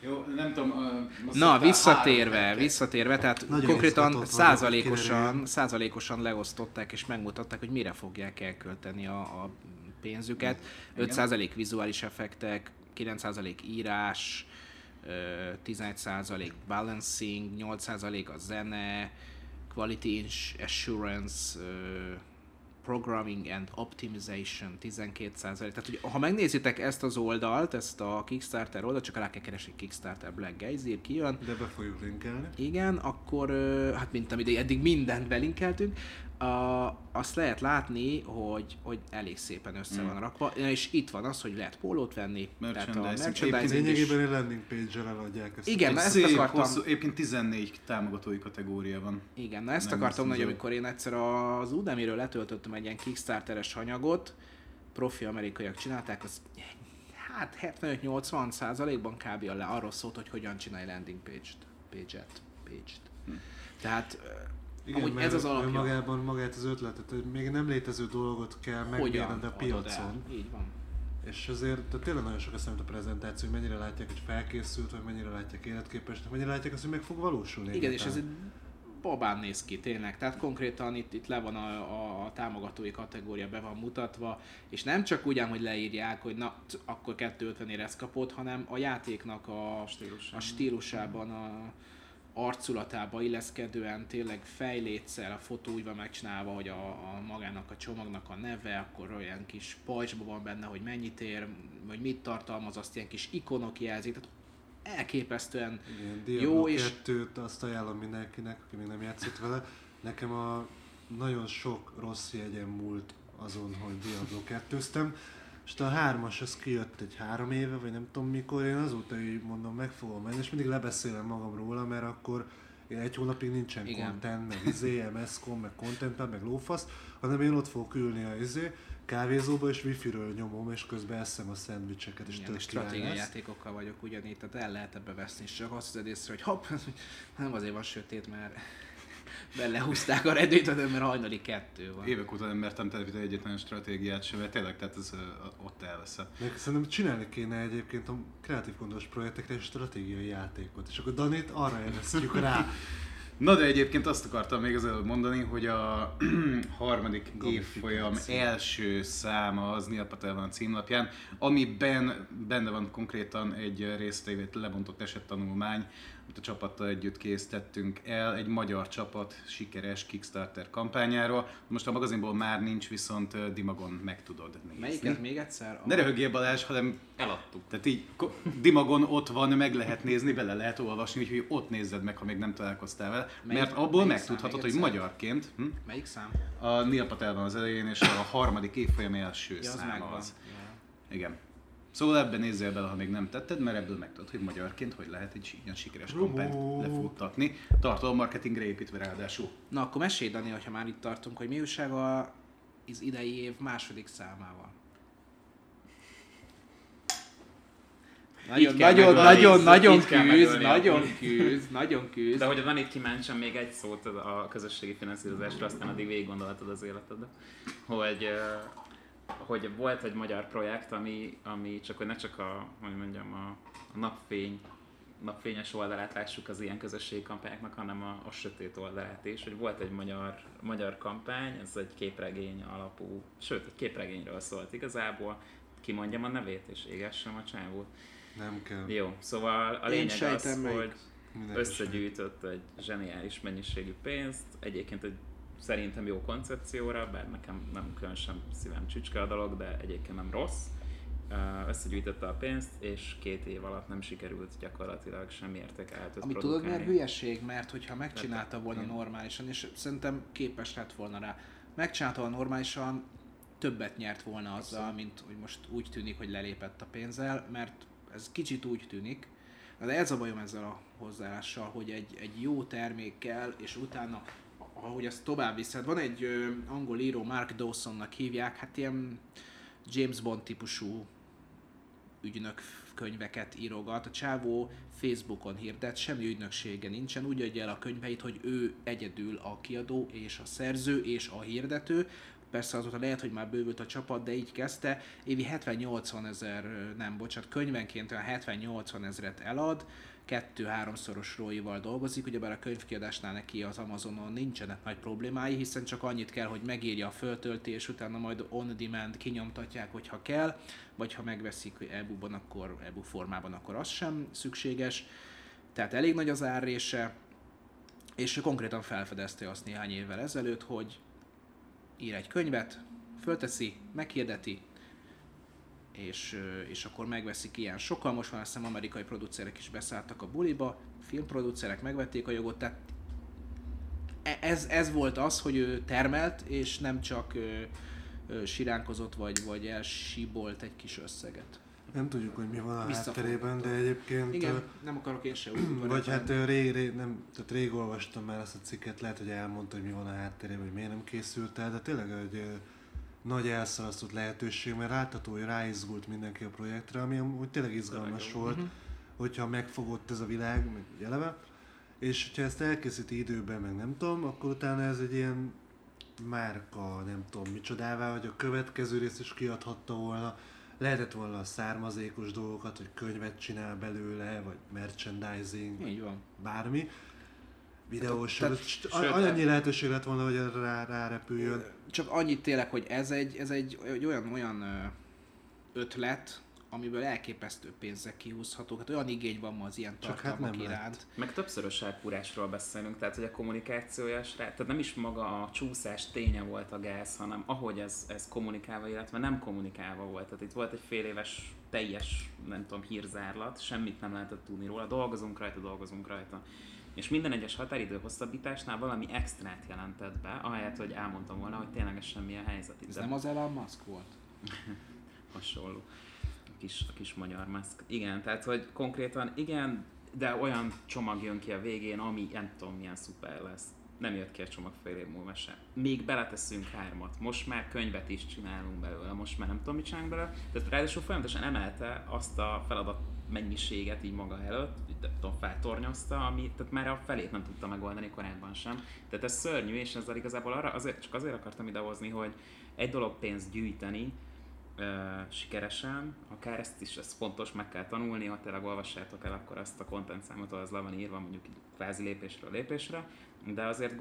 Jó, nem tudom. Uh, Na, visszatérve, visszatérve, tehát Nagyon konkrétan százalékosan, százalékosan leosztották és megmutatták, hogy mire fogják elkölteni a, a pénzüket. Igen. 5% vizuális effektek, 9% írás, ö, 11% balancing, 8% a zene, quality assurance, programming and optimization 12%. Tehát, hogy ha megnézitek ezt az oldalt, ezt a Kickstarter oldalt, csak rá kell keresni Kickstarter Black Geyser, kijön, De be fogjuk linkelni. igen, akkor, hát mint amit eddig mindent belinkeltünk, a, azt lehet látni, hogy, hogy elég szépen össze van rakva, és itt van az, hogy lehet pólót venni, tehát a Merchandising. merchandising is. Lényegében egy landing page-el eladják ezt. Igen, na ezt szép, akartam. hosszú, egyébként 14 támogatói kategória van. Igen, na ezt Nem akartam hiszem, amikor én egyszer az Udemy-ről letöltöttem egy ilyen Kickstarteres anyagot, profi amerikaiak csinálták, az hát 75-80 százalékban kb. le arról szólt, hogy hogyan csinálj landing page-t, page-et, page-t. Tehát Igen, amúgy mert ez az alapja. magában magát az ötletet, hogy még nem létező dolgot kell megmérned a piacon. Így van. És azért tehát tényleg nagyon sokat számít a prezentáció, hogy mennyire látják, hogy felkészült, vagy mennyire látják életképesnek, mennyire látják azt, hogy meg fog valósulni. Igen, és ez egy babán néz ki tényleg, tehát konkrétan itt, itt le van a, a, a támogatói kategória, be van mutatva, és nem csak ugyan, hogy leírják, hogy na, akkor 250 ére ezt kapod, hanem a játéknak a, Stílusában. a stílusában, a arculatába illeszkedően tényleg fejlétszel, a fotó úgy van megcsinálva, hogy a, a magának a csomagnak a neve, akkor olyan kis pajcsban van benne, hogy mennyit ér, vagy mit tartalmaz, azt ilyen kis ikonok jelzik, tehát elképesztően Igen, Jó, és- 2-t azt ajánlom mindenkinek, aki még nem játszott vele. Nekem a nagyon sok rossz jegyem múlt azon, hogy Diablo 2 és a hármas az kijött egy három éve, vagy nem tudom mikor, én azóta így mondom, meg fogom menni, és mindig lebeszélem magam róla, mert akkor egy hónapig nincsen Igen. Content, meg izé, MS-com, meg content, meg lófasz, hanem én ott fogok ülni a izé, kávézóba, és wifi-ről nyomom, és közben eszem a szendvicseket, és Igen, tök stratégiai játékokkal vagyok ugyanígy, tehát el lehet ebbe veszni, és csak azt veszed észre, hogy hopp, nem azért van sötét, mert belehúzták a redőt, mert hajnali kettő van. Évek óta nem mertem telepíteni egyetlen stratégiát sem, mert tényleg, tehát ez ott elveszett. Meg szerintem csinálni kéne egyébként a kreatív gondos projektekre egy stratégiai játékot, és akkor Danit arra eresztjük rá. Na de egyébként azt akartam még az előbb mondani, hogy a harmadik évfolyam első száma az Neil Patel van a címlapján, amiben benne van konkrétan egy résztévét lebontott esettanulmány, amit a csapattal együtt készítettünk el, egy magyar csapat sikeres Kickstarter kampányáról. Most a magazinból már nincs, viszont Dimagon meg tudod nézni. Melyiket még egyszer? A... Ne röhögjél Balázs, hanem Eladtuk. tehát így Dimagon ott van, meg lehet nézni, bele lehet olvasni, úgyhogy ott nézzed meg, ha még nem találkoztál vele. Melyik- mert abból megtudhatod, hogy magyarként hm? Melyik szám? a Neil Patel van az elején, és a harmadik évfolyam első Ja, az száma megvan. az. Ja. Igen. Szóval ebben nézzél bele, ha még nem tetted, mert ebből megtudod, hogy magyarként hogy lehet egy ilyen sikeres kampányt lefuttatni, tartalommarketingre építve ráadásul. Na akkor mesélj Dani, hogyha már itt tartunk, hogy mi újság a- az idei év második számával. Nagyon, nagyon, nagyon, nagyon küzd, nagyon küzd, nagyon küzd. De hogy a Danit kimentsem még egy szót a közösségi finanszírozásra, aztán addig végig gondolhatod az életedet. Hogy, hogy volt egy magyar projekt, ami, ami csak, hogy ne csak a, hogy mondjam, a, a napfény napfényes oldalát lássuk az ilyen közösségi kampányoknak, hanem a, a sötét oldalát is. Hogy volt egy magyar, magyar kampány, ez egy képregény alapú, sőt, egy képregényről szólt igazából. Kimondjam a nevét, és égessem a csávót. Nem kell. Jó, szóval a Én lényeg az, melyik. hogy Mindenki összegyűjtött egy zseniális mennyiségű pénzt, egyébként egy szerintem jó koncepcióra, bár nekem nem különösen szívem csücske a dolog, de egyébként nem rossz. Összegyűjtötte a pénzt, és két év alatt nem sikerült gyakorlatilag semmi értékelhetőt Ami tudod, produkálni. hülyeség? Mert hogyha megcsinálta volna normálisan, és szerintem képes lett volna rá, megcsinálta volna normálisan, többet nyert volna azzal, mint hogy most úgy tűnik, hogy lelépett a pénzzel, mert ez kicsit úgy tűnik. De ez a bajom ezzel a hozzáállással, hogy egy, egy jó termékkel, és utána, ahogy ezt tovább viszed, van egy ö, angol író, Mark Dawsonnak hívják, hát ilyen James Bond típusú ügynök könyveket írogat. A csávó Facebookon hirdet, semmi ügynöksége nincsen, úgy adja el a könyveit, hogy ő egyedül a kiadó és a szerző és a hirdető. Persze azóta lehet, hogy már bővült a csapat, de így kezdte. Évi 70-80 ezer, nem bocsánat, könyvenként olyan 70-80 ezeret elad, kettő-háromszoros róival dolgozik, ugyebár a könyvkiadásnál neki az Amazonon nincsenek nagy problémái, hiszen csak annyit kell, hogy megírja a föltöltés, utána majd on demand kinyomtatják, hogyha kell, vagy ha megveszik e-bookban, akkor e-book formában, akkor az sem szükséges. Tehát elég nagy az árrése, és konkrétan felfedezte azt néhány évvel ezelőtt, hogy ír egy könyvet, fölteszi, meghirdeti, és, és akkor megveszik ilyen sokkal. Most már azt hiszem amerikai producerek is beszálltak a buliba, filmproducerek megvették a jogot, tehát e- ez, ez volt az, hogy ő termelt, és nem csak ö, ö, siránkozott, vagy, vagy elsibolt egy kis összeget. Nem tudjuk, hogy mi van a hátterében, de egyébként... Igen, nem akarok én se úgy Vagy hát rég, rég, nem, tehát rég olvastam már azt a cikket, lehet, hogy elmondta, hogy mi van a háttérében, hogy miért nem készült el, de tényleg ö, nagy elszalasztott lehetőség, mert látható, hogy ráizgult mindenki a projektre, ami amúgy tényleg izgalmas volt, hogyha megfogott ez a világ, meg eleve, és hogyha ezt elkészíti időben, meg nem tudom, akkor utána ez egy ilyen márka, nem tudom micsodává, hogy a következő részt is kiadhatta volna, lehetett volna a származékos dolgokat, hogy könyvet csinál belőle, vagy merchandising, Így van. bármi, videós, Tehát- tehát, sőt, annyi lehetőség lett volna, hogy rá, rárepüljön. Csak annyit tényleg, hogy ez egy, ez egy, egy olyan, olyan ötlet, amiből elképesztő pénzek kihúzhatók. Hát olyan igény van ma az ilyen Csak hát tartalmak nem lett. iránt. Meg többszörös elpúrásról beszélünk, tehát hogy a kommunikációja, tehát nem is maga a csúszás ténye volt a gáz, hanem ahogy ez, ez kommunikálva, illetve nem kommunikálva volt. Tehát itt volt egy fél éves teljes, nem tudom, hírzárlat, semmit nem lehetett tudni róla, dolgozunk rajta, dolgozunk rajta. És minden egyes határidő hosszabbításnál valami extrát jelentett be, ahelyett, hogy elmondtam volna, hogy ténylegesen mi a helyzet. Ez de- nem az Elon Musk volt? hasonló. A kis, a kis magyar maszk. Igen, tehát hogy konkrétan igen, de olyan csomag jön ki a végén, ami nem tudom milyen szuper lesz. Nem jött ki a csomag fél év múlva sem. Még beleteszünk hármat. Most már könyvet is csinálunk belőle, most már nem tudom, mit csinálunk belőle. Tehát ráadásul folyamatosan emelte azt a feladat mennyiséget így maga előtt, nem tudom, feltornyozta, ami, tehát már a felét nem tudta megoldani korábban sem. Tehát ez szörnyű, és ezzel igazából arra, azért, csak azért akartam idehozni, hogy egy dolog pénzt gyűjteni, sikeresen, akár ezt is, ez fontos, meg kell tanulni, ha tényleg olvassátok el akkor azt a content számot, az le van írva, mondjuk kvázi lépésről lépésre, de azért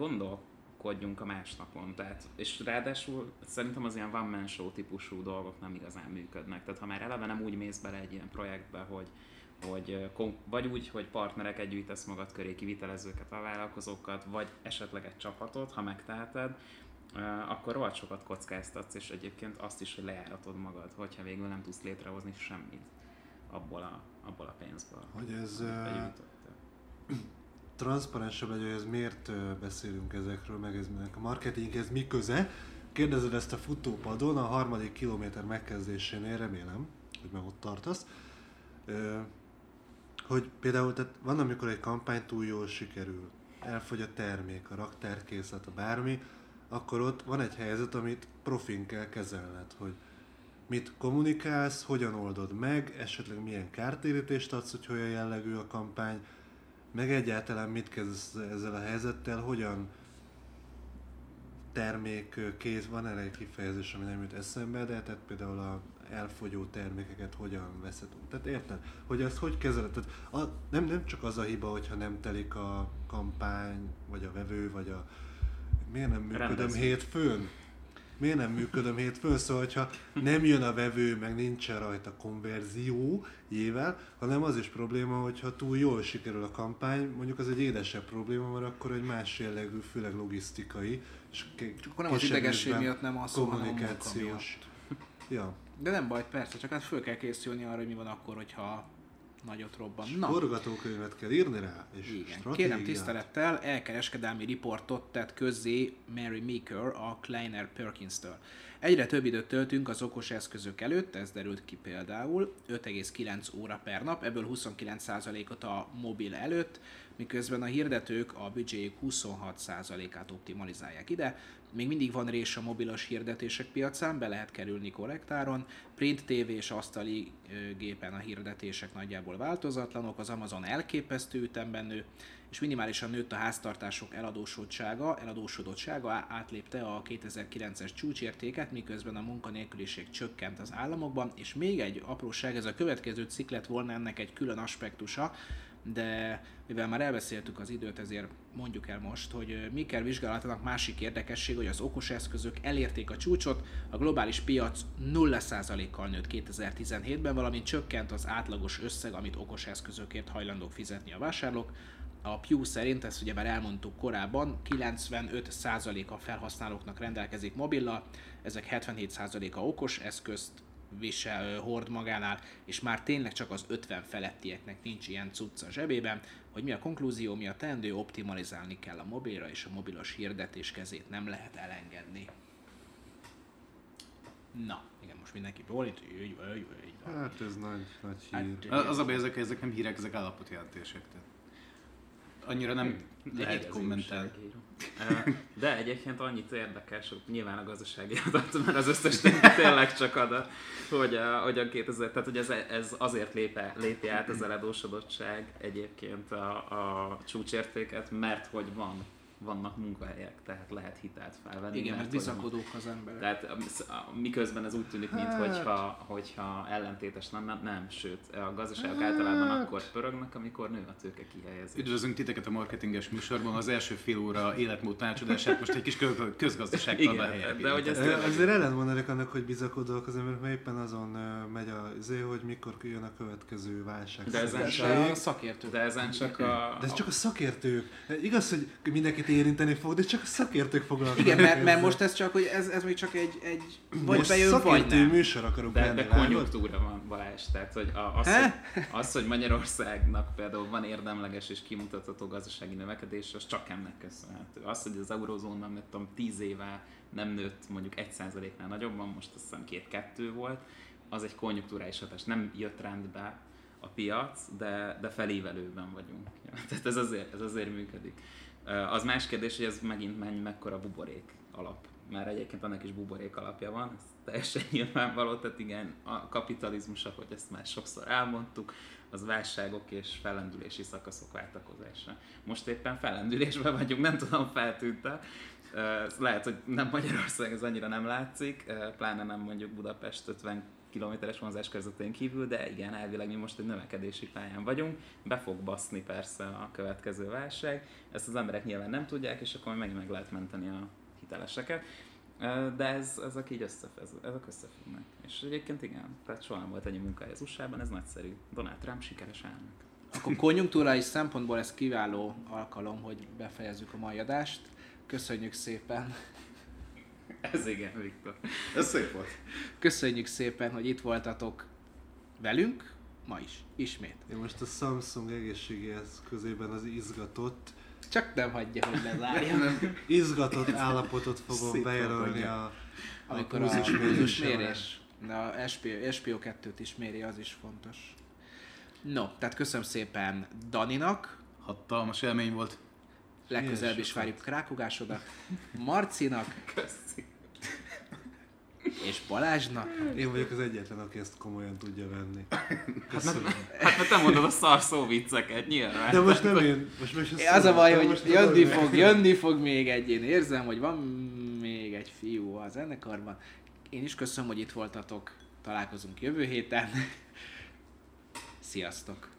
gondolkodjunk a másnapon, tehát, és ráadásul szerintem az ilyen one man show típusú dolgok nem igazán működnek, tehát ha már eleve nem úgy mész bele egy ilyen projektbe, hogy hogy vagy úgy, hogy partnereket gyűjtesz magad köré, kivitelezőket, a vállalkozókat, vagy esetleg egy csapatot, ha megteheted, akkor rohadt sokat kockáztatsz, és egyébként azt is, hogy lejáratod magad, hogyha végül nem tudsz létrehozni semmit abból a, abból a pénzből. Hogy ez begyűjtöttél. transzparensebb legyen, hogy ez miért beszélünk ezekről, meg ez meg a marketinghez mi köze. Kérdezed ezt a futópadon, a harmadik kilométer megkezdésénél, remélem, hogy meg ott tartasz. Hogy például tehát van, amikor egy kampány túl jól sikerül, elfogy a termék, a raktárkészlet, a bármi, akkor ott van egy helyzet, amit profin kell kezelned, hogy mit kommunikálsz, hogyan oldod meg, esetleg milyen kártérítést adsz, hogy olyan jellegű a kampány, meg egyáltalán mit kezdesz ezzel a helyzettel, hogyan termék kész, van erre egy kifejezés, ami nem jut eszembe, de tehát például a elfogyó termékeket hogyan veszed. Tehát érted? Hogy ezt hogy kezeled? Tehát a, nem, nem csak az a hiba, hogyha nem telik a kampány, vagy a vevő, vagy a... Miért nem működöm Rendezvény. hétfőn? Miért nem működöm hétfőn? Szóval, hogyha nem jön a vevő, meg nincsen rajta konverzió jével, hanem az is probléma, hogyha túl jól sikerül a kampány, mondjuk az egy édesebb probléma, mert akkor egy más jellegű, főleg logisztikai, és Csak akkor nem az idegesség miatt nem az, hanem a kommunikációs. Ja. De nem baj, persze, csak hát föl kell készülni arra, hogy mi van akkor, hogyha nagyot robban. Na, forgatókönyvet kell írni rá, és igen. stratégiát. Kérem tisztelettel, elkereskedelmi riportot tett közzé Mary Meeker a Kleiner Perkins-től. Egyre több időt töltünk az okos eszközök előtt, ez derült ki például, 5,9 óra per nap, ebből 29%-ot a mobil előtt, miközben a hirdetők a büdzséjük 26%-át optimalizálják ide. Még mindig van rés a mobilos hirdetések piacán, be lehet kerülni korrektáron. Print TV és asztali gépen a hirdetések nagyjából változatlanok, az Amazon elképesztő ütemben nő, és minimálisan nőtt a háztartások eladósodottsága, eladósodottsága átlépte a 2009-es csúcsértéket, miközben a munkanélküliség csökkent az államokban, és még egy apróság, ez a következő cikk lett volna ennek egy külön aspektusa, de mivel már elbeszéltük az időt, ezért mondjuk el most, hogy Miker vizsgálatának másik érdekesség, hogy az okos eszközök elérték a csúcsot, a globális piac 0%-kal nőtt 2017-ben, valamint csökkent az átlagos összeg, amit okos eszközökért hajlandók fizetni a vásárlók. A Pew szerint, ezt ugye már elmondtuk korábban, 95% a felhasználóknak rendelkezik mobillal, ezek 77%-a okos eszközt visel, hord magánál, és már tényleg csak az 50 felettieknek nincs ilyen cucca a zsebében, hogy mi a konklúzió, mi a teendő, optimalizálni kell a mobilra, és a mobilos hirdetés kezét nem lehet elengedni. Na, igen, most mindenki bólint, így, így, így van. Hát ez nagy, nagy Hát, hír. Az a baj, ezek, ezek nem hírek, ezek állapotjelentések. Tehát annyira nem lehet Igazi kommentálni. De egyébként annyit érdekes, hogy nyilván a gazdasági adat, mert az összes tényleg csak adat, hogy a, hogy a 2000, tehát hogy ez, ez azért lépe, lépi át az eladósodottság egyébként a, a csúcsértéket, mert hogy van, vannak munkahelyek, tehát lehet hitelt felvenni. Igen, mert bizakodók az emberek. tehát a- miközben ez úgy tűnik, mintha hogyha ellentétes lenne, nem, sőt, a gazdaságok általában akkor pörögnek, amikor nő a tőke kihelyezés. Üdvözlünk titeket a marketinges műsorban. Az első fél óra életmód tanácsadását most egy kis kö- közgazdaságtan Igen, helyre de hogy ez tényleg- Azért ellentmondanék annak, hogy bizakodóak az emberek, mert éppen azon megy a zé, hogy mikor jön a következő válság. De ezen csak- a szakértő. De ezen csak a... De ez csak a szakértők. Igaz, hogy mindenkit érinteni fog, de csak a szakértők foglalkoznak. Igen, mert, mert most ez csak, hogy ez, ez még csak egy, egy vagy most bejön, vagy szakértő nem. műsor akarunk De, lenni, de látod? konjunktúra van Balázs, tehát hogy a, az, hogy, az, hogy Magyarországnak például van érdemleges és kimutatható gazdasági növekedés, az csak ennek köszönhető. Az, hogy az eurózónban, nem tudom, 10 éve nem nőtt mondjuk 1%-nál nagyobban, most azt hiszem két-kettő volt, az egy konjunktúrális hatás. Nem jött rendbe a piac, de, de felévelőben vagyunk. Ja, tehát ez azért, ez azért működik. Az más kérdés, hogy ez megint mennyi, mekkora buborék alap. Mert egyébként annak is buborék alapja van, ez teljesen nyilvánvaló, tehát igen, a kapitalizmus, ahogy ezt már sokszor elmondtuk, az válságok és fellendülési szakaszok váltakozása. Most éppen fellendülésben vagyunk, nem tudom, feltűnte. Lehet, hogy nem Magyarország, ez annyira nem látszik, pláne nem mondjuk Budapest 50 kilométeres vonzás körzetén kívül, de igen, elvileg mi most egy növekedési pályán vagyunk, be fog baszni persze a következő válság, ezt az emberek nyilván nem tudják, és akkor megint meg lehet menteni a hiteleseket, de ez, ezek így összefez, ezek összefüggnek. És egyébként igen, tehát soha nem volt ennyi munkahely az USA-ban, ez nagyszerű. Donald Trump sikeres elnök. Akkor konjunktúrális szempontból ez kiváló alkalom, hogy befejezzük a mai adást. Köszönjük szépen! Ez igen, Viktor. Ez szép volt. Köszönjük szépen, hogy itt voltatok velünk, ma is, ismét. Én most a Samsung egészségi eszközében az izgatott, Csak nem hagyja, hogy lezárja. izgatott állapotot fogom Szép bejelölni a, a Amikor a pulzusmérésre. pulzusmérés, de a SPO, SPO2-t is méri, az is fontos. No, tehát köszönöm szépen Daninak, Hatalmas élmény volt. Legközelebb is várjuk Krákogásodat, Marcinak Köszi. és Balázsnak. Én vagyok az egyetlen, aki ezt komolyan tudja venni. Köszönöm. Hát mert te mondod a szarszó vicceket, nyilván. De most nem én, most meg se Az a baj, hogy most jönni fog, jönni fog még egy. Én érzem, hogy van még egy fiú a zenekarban. Én is köszönöm, hogy itt voltatok. Találkozunk jövő héten. Sziasztok!